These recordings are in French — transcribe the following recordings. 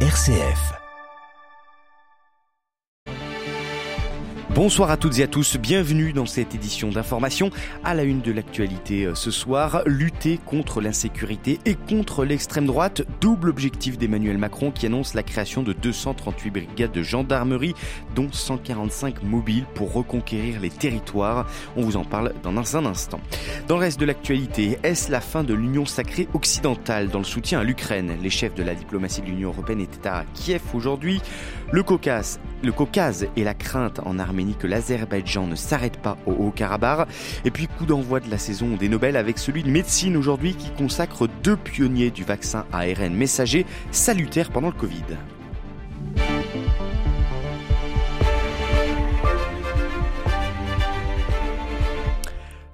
RCF. Bonsoir à toutes et à tous, bienvenue dans cette édition d'information. À la une de l'actualité euh, ce soir, lutter contre l'insécurité et contre l'extrême droite, double objectif d'Emmanuel Macron qui annonce la création de 238 brigades de gendarmerie, dont 145 mobiles pour reconquérir les territoires. On vous en parle dans un instant. Dans le reste de l'actualité, est-ce la fin de l'Union sacrée occidentale dans le soutien à l'Ukraine? Les chefs de la diplomatie de l'Union européenne étaient à Kiev aujourd'hui. Le Caucase, le Caucase et la crainte en Arménie que l'Azerbaïdjan ne s'arrête pas au Haut-Karabakh. Et puis coup d'envoi de la saison des Nobel avec celui de médecine aujourd'hui qui consacre deux pionniers du vaccin ARN messager salutaire pendant le Covid.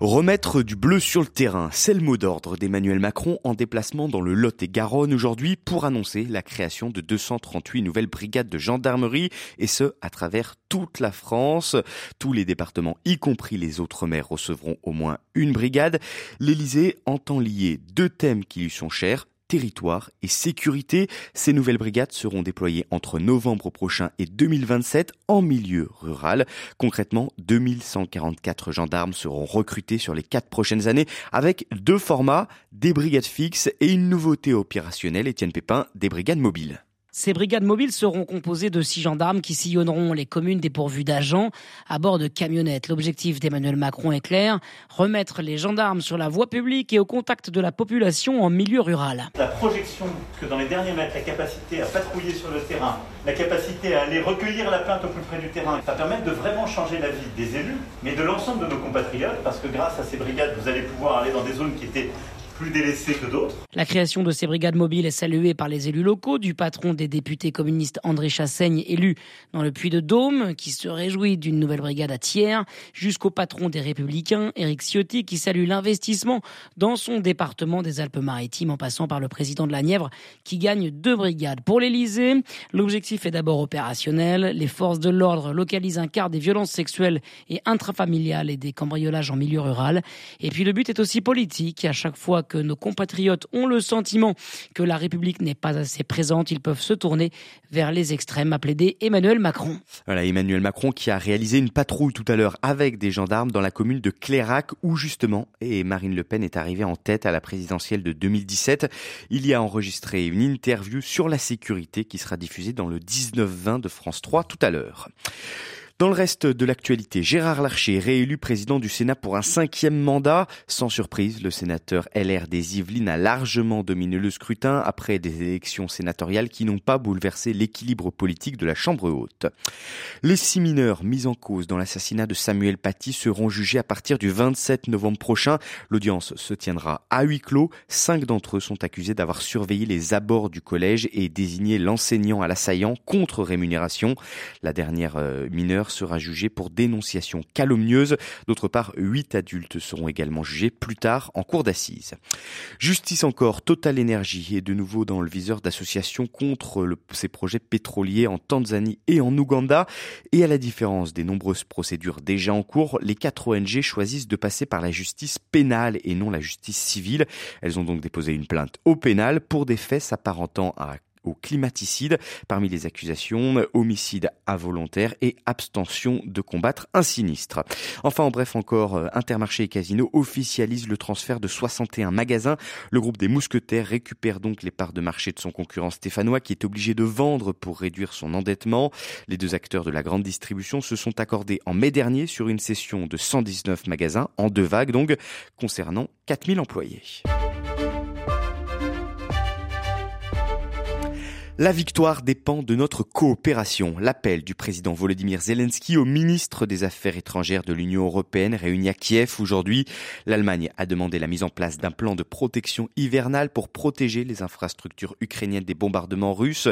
Remettre du bleu sur le terrain, c'est le mot d'ordre d'Emmanuel Macron en déplacement dans le Lot et Garonne aujourd'hui pour annoncer la création de 238 nouvelles brigades de gendarmerie et ce à travers toute la France. Tous les départements, y compris les autres maires, recevront au moins une brigade. L'Élysée entend lier deux thèmes qui lui sont chers, territoire et sécurité. Ces nouvelles brigades seront déployées entre novembre prochain et 2027 en milieu rural. Concrètement, 2144 gendarmes seront recrutés sur les quatre prochaines années avec deux formats, des brigades fixes et une nouveauté opérationnelle, Étienne Pépin, des brigades mobiles. Ces brigades mobiles seront composées de six gendarmes qui sillonneront les communes dépourvues d'agents à bord de camionnettes. L'objectif d'Emmanuel Macron est clair, remettre les gendarmes sur la voie publique et au contact de la population en milieu rural. La projection que dans les derniers mètres, la capacité à patrouiller sur le terrain, la capacité à aller recueillir la plainte au plus près du terrain, ça permet de vraiment changer la vie des élus, mais de l'ensemble de nos compatriotes, parce que grâce à ces brigades, vous allez pouvoir aller dans des zones qui étaient La création de ces brigades mobiles est saluée par les élus locaux, du patron des députés communistes André Chassaigne, élu dans le Puy-de-Dôme, qui se réjouit d'une nouvelle brigade à Thiers, jusqu'au patron des Républicains, Éric Ciotti, qui salue l'investissement dans son département des Alpes-Maritimes, en passant par le président de la Nièvre, qui gagne deux brigades. Pour l'Élysée, l'objectif est d'abord opérationnel. Les forces de l'ordre localisent un quart des violences sexuelles et intrafamiliales et des cambriolages en milieu rural. Et puis le but est aussi politique. À chaque fois que nos compatriotes ont le sentiment que la République n'est pas assez présente, ils peuvent se tourner vers les extrêmes, a plaidé Emmanuel Macron. Voilà, Emmanuel Macron qui a réalisé une patrouille tout à l'heure avec des gendarmes dans la commune de Clérac où justement et Marine Le Pen est arrivée en tête à la présidentielle de 2017. Il y a enregistré une interview sur la sécurité qui sera diffusée dans le 19-20 de France 3 tout à l'heure. Dans le reste de l'actualité, Gérard Larcher, réélu président du Sénat pour un cinquième mandat. Sans surprise, le sénateur LR des Yvelines a largement dominé le scrutin après des élections sénatoriales qui n'ont pas bouleversé l'équilibre politique de la Chambre haute. Les six mineurs mis en cause dans l'assassinat de Samuel Paty seront jugés à partir du 27 novembre prochain. L'audience se tiendra à huis clos. Cinq d'entre eux sont accusés d'avoir surveillé les abords du collège et désigné l'enseignant à l'assaillant contre rémunération. La dernière euh, sera jugé pour dénonciation calomnieuse. D'autre part, huit adultes seront également jugés plus tard en cour d'assises. Justice encore, Total Energy est de nouveau dans le viseur d'associations contre ces projets pétroliers en Tanzanie et en Ouganda. Et à la différence des nombreuses procédures déjà en cours, les quatre ONG choisissent de passer par la justice pénale et non la justice civile. Elles ont donc déposé une plainte au pénal pour des faits s'apparentant à au climaticide. Parmi les accusations, homicide involontaire et abstention de combattre un sinistre. Enfin, en bref encore, euh, Intermarché et Casino officialisent le transfert de 61 magasins. Le groupe des mousquetaires récupère donc les parts de marché de son concurrent stéphanois qui est obligé de vendre pour réduire son endettement. Les deux acteurs de la grande distribution se sont accordés en mai dernier sur une session de 119 magasins, en deux vagues donc, concernant 4000 employés. La victoire dépend de notre coopération. L'appel du président Volodymyr Zelensky au ministre des Affaires étrangères de l'Union européenne réuni à Kiev aujourd'hui. L'Allemagne a demandé la mise en place d'un plan de protection hivernale pour protéger les infrastructures ukrainiennes des bombardements russes.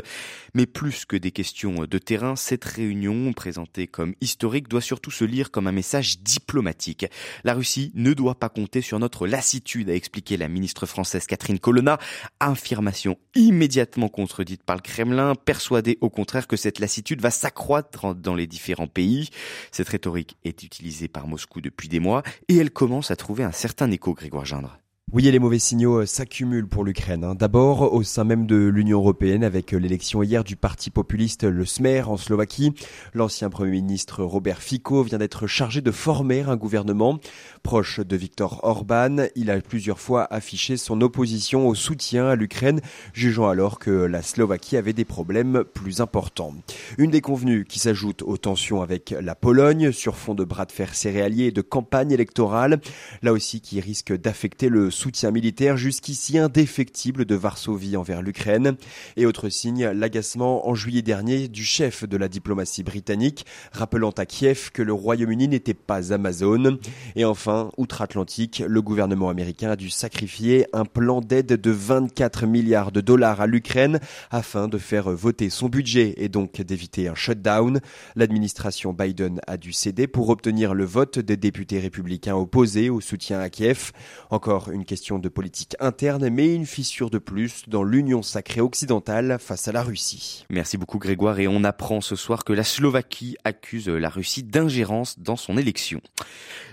Mais plus que des questions de terrain, cette réunion, présentée comme historique, doit surtout se lire comme un message diplomatique. La Russie ne doit pas compter sur notre lassitude, a expliqué la ministre française Catherine Colonna. Affirmation immédiatement contredite par le Kremlin, persuadé au contraire que cette lassitude va s'accroître dans les différents pays. Cette rhétorique est utilisée par Moscou depuis des mois et elle commence à trouver un certain écho, Grégoire Gindre. Oui, et les mauvais signaux euh, s'accumulent pour l'Ukraine. Hein. D'abord, au sein même de l'Union européenne, avec euh, l'élection hier du parti populiste le Smer en Slovaquie, l'ancien Premier ministre Robert Fico vient d'être chargé de former un gouvernement. Proche de Viktor Orban, il a plusieurs fois affiché son opposition au soutien à l'Ukraine, jugeant alors que la Slovaquie avait des problèmes plus importants. Une des convenues qui s'ajoute aux tensions avec la Pologne, sur fond de bras de fer céréaliers et de campagne électorale, là aussi qui risque d'affecter le soutien militaire jusqu'ici indéfectible de Varsovie envers l'Ukraine. Et autre signe, l'agacement en juillet dernier du chef de la diplomatie britannique, rappelant à Kiev que le Royaume-Uni n'était pas Amazon. Et enfin, outre-Atlantique, le gouvernement américain a dû sacrifier un plan d'aide de 24 milliards de dollars à l'Ukraine afin de faire voter son budget et donc d'éviter un shutdown. L'administration Biden a dû céder pour obtenir le vote des députés républicains opposés au soutien à Kiev. Encore une question de politique interne, mais une fissure de plus dans l'union sacrée occidentale face à la Russie. Merci beaucoup Grégoire et on apprend ce soir que la Slovaquie accuse la Russie d'ingérence dans son élection.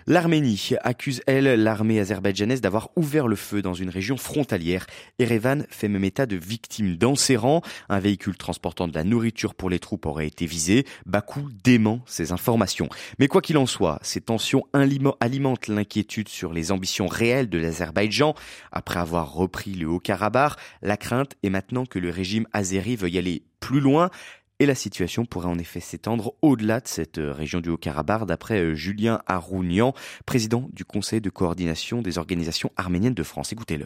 L'Arménie accuse, elle, l'armée azerbaïdjanaise d'avoir ouvert le feu dans une région frontalière. Erevan fait même état de victimes dans ses rangs. Un véhicule transportant de la nourriture pour les troupes aurait été visé. Bakou dément ces informations. Mais quoi qu'il en soit, ces tensions alimentent l'inquiétude sur les ambitions réelles de l'Azerbaïdjan. Après avoir repris le Haut-Karabakh, la crainte est maintenant que le régime azéri veuille aller plus loin. Et la situation pourrait en effet s'étendre au-delà de cette euh, région du Haut-Karabakh, d'après euh, Julien Arounian, président du Conseil de coordination des organisations arméniennes de France. Écoutez-le.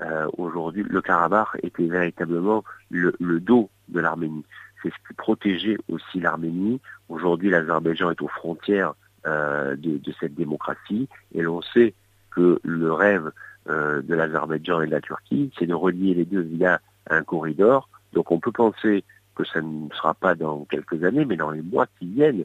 Euh, aujourd'hui, le Karabakh était véritablement le, dos de l'Arménie. C'est ce qui protégeait aussi l'Arménie. Aujourd'hui, l'Azerbaïdjan est aux frontières de, cette démocratie et l'on sait que le rêve de l'Azerbaïdjan et de la Turquie, c'est de relier les deux via un corridor. Donc on peut penser que ça ne sera pas dans quelques années, mais dans les mois qui viennent,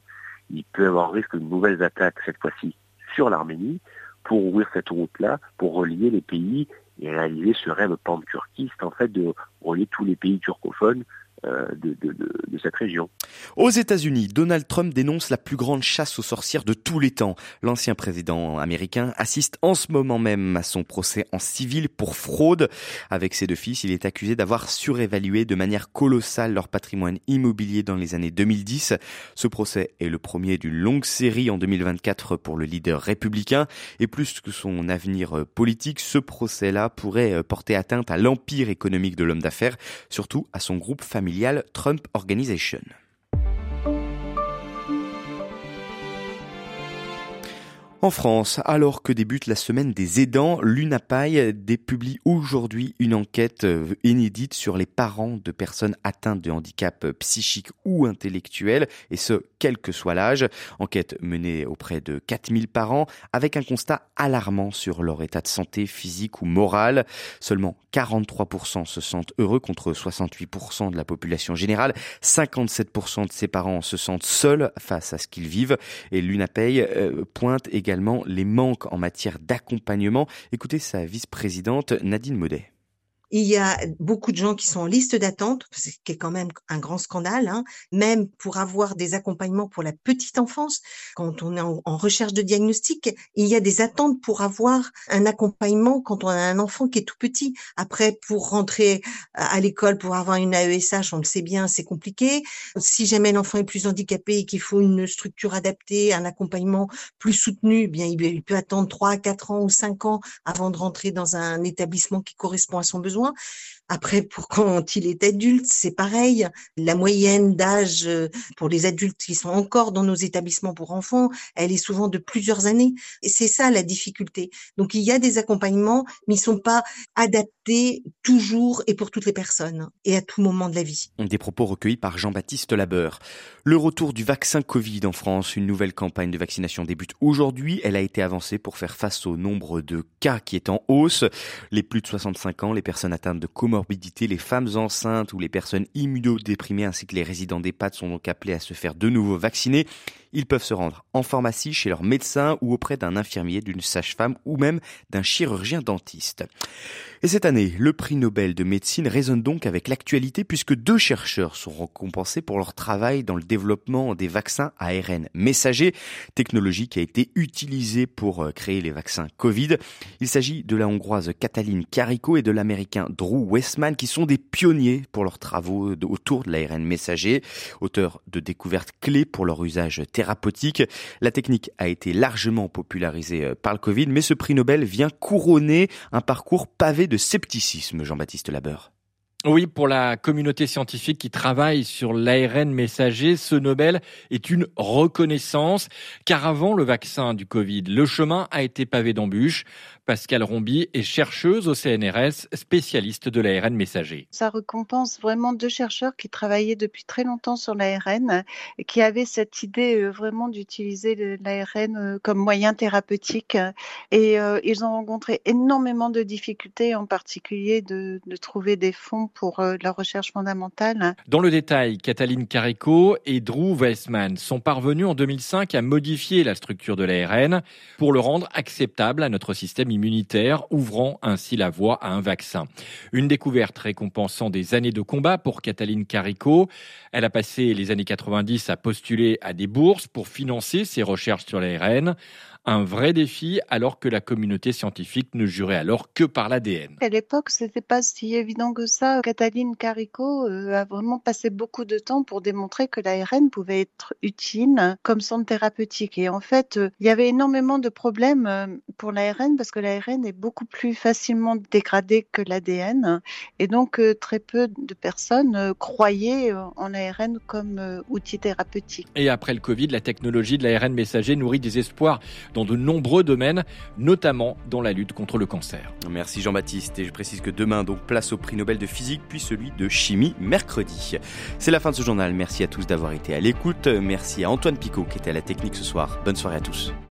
il peut y avoir risque de nouvelles attaques, cette fois-ci sur l'Arménie, pour ouvrir cette route-là, pour relier les pays et réaliser ce rêve pan-turquiste, en fait, de relier tous les pays turcophones euh, de, cette région. Aux États-Unis, Donald Trump dénonce la plus grande chasse aux sorcières de tous les temps. L'ancien président américain assiste en ce moment même à son procès en civil pour fraude. Avec ses deux fils, il est accusé d'avoir surévalué de manière colossale leur patrimoine immobilier dans les années 2010. Ce procès est le premier d'une longue série en 2024 pour le leader républicain. Et plus que son avenir politique, ce procès-là pourrait porter atteinte à l'empire économique de l'homme d'affaires, surtout à son groupe familial Trump Organization. En France, alors que débute la semaine des aidants, l'UNAPAI dépublie aujourd'hui une enquête euh, inédite sur les parents de personnes atteintes de handicap psychique ou intellectuel, et ce, quel que soit l'âge. Enquête menée auprès de 4000 parents, avec un constat alarmant sur leur état de santé physique ou moral. Seulement 43% se sentent heureux contre 68% de la population générale. 57% de ces parents se sentent seuls face à ce qu'ils vivent. Et l'UNAPAI euh, pointe également les manques en matière d'accompagnement. Écoutez sa vice-présidente Nadine Modet. Il y a beaucoup de gens qui sont en liste d'attente, ce qui est quand même un grand scandale, hein. même pour avoir des accompagnements pour la petite enfance. Quand on est en, recherche de diagnostic, il y a des attentes pour avoir un accompagnement quand on a un enfant qui est tout petit. Après, pour rentrer à l'école, pour avoir une AESH, on le sait bien, c'est compliqué. Si jamais l'enfant est plus handicapé et qu'il faut une structure adaptée, un accompagnement plus soutenu, eh bien il peut attendre 3, 4 ans ou 5 ans avant de rentrer dans un établissement qui correspond à son besoin. Après, pour quand il est adulte, c'est pareil. La moyenne d'âge euh, pour les adultes qui sont encore dans nos établissements pour enfants, elle est souvent de plusieurs années. Et c'est ça la difficulté. Donc il y a des accompagnements, mais ils sont pas adaptés toujours et pour toutes les personnes et à tout moment de la vie. Des propos recueillis par Jean-Baptiste Labeur. Le retour du vaccin Covid en France, une nouvelle campagne de vaccination débute aujourd'hui. Elle a été avancée pour faire face au nombre de cas qui est en hausse. Les plus de 65 ans, les personnes atteintes de comorbidité, les femmes enceintes ou les personnes immunodéprimées ainsi que les résidents d'EHPAD sont donc appelés à se faire de nouveau vacciner. Ils peuvent se rendre en pharmacie, chez leur médecin ou auprès d'un infirmier, d'une sage-femme ou même d'un chirurgien dentiste. Et cette année, le prix Nobel de médecine résonne donc avec l'actualité puisque deux chercheurs sont récompensés pour leur travail dans le développement des vaccins ARN messagers, technologie qui a été utilisée pour euh, créer les vaccins Covid. Il s'agit de la hongroise Katalin Kariko et de l'américain Drew Westman qui sont des pionniers pour leurs travaux autour de l'ARN messager, auteurs de découvertes clés pour leur usage thérapeutique. La technique a été largement popularisée euh, par le Covid, mais ce prix Nobel vient couronner un parcours pavé de scepticisme, Jean-Baptiste Labeur. Oui, pour la communauté scientifique qui travaille sur l'ARN messager, ce Nobel est une reconnaissance, car avant le vaccin du Covid, le chemin a été pavé d'embûches. Pascal Rombi est chercheuse au CNRS, spécialiste de l'ARN messager. Ça récompense vraiment deux chercheurs qui travaillaient depuis très longtemps sur l'ARN et qui avaient cette idée euh, vraiment d'utiliser l'ARN euh, comme moyen thérapeutique. Et euh, ils ont rencontré énormément de difficultés, en particulier de, de trouver des fonds pour euh, la recherche fondamentale. Dans le détail, Cataline Carico et Drew Weissman sont parvenus en 2005 à modifier la structure de l'ARN pour le rendre acceptable à notre système immunitaire, ouvrant ainsi la voie à un vaccin. Une découverte récompensant des années de combat pour Cataline Carico. Elle a passé les années 90 à postuler à des bourses pour financer ses recherches sur l'ARN un vrai défi alors que la communauté scientifique ne jurait alors que par l'ADN. À l'époque, c'était pas si évident que ça. Cataline Carico euh, a vraiment passé beaucoup de temps pour démontrer que l'ARN pouvait être utile comme sonde thérapeutique. Et en fait, euh, il y avait énormément de problèmes euh, pour l'ARN parce que l'ARN est beaucoup plus facilement dégradé que l'ADN. Et donc, très peu de personnes croyaient en l'ARN comme outil thérapeutique. Et après le Covid, la technologie de l'ARN messager nourrit des espoirs dans de nombreux domaines, notamment dans la lutte contre le cancer. Merci Jean-Baptiste. Et je précise que demain, donc, place au prix Nobel de physique, puis celui de chimie mercredi. C'est la fin de ce journal. Merci à tous d'avoir été à l'écoute. Merci à Antoine Picot qui était à la technique ce soir. Bonne soirée à tous.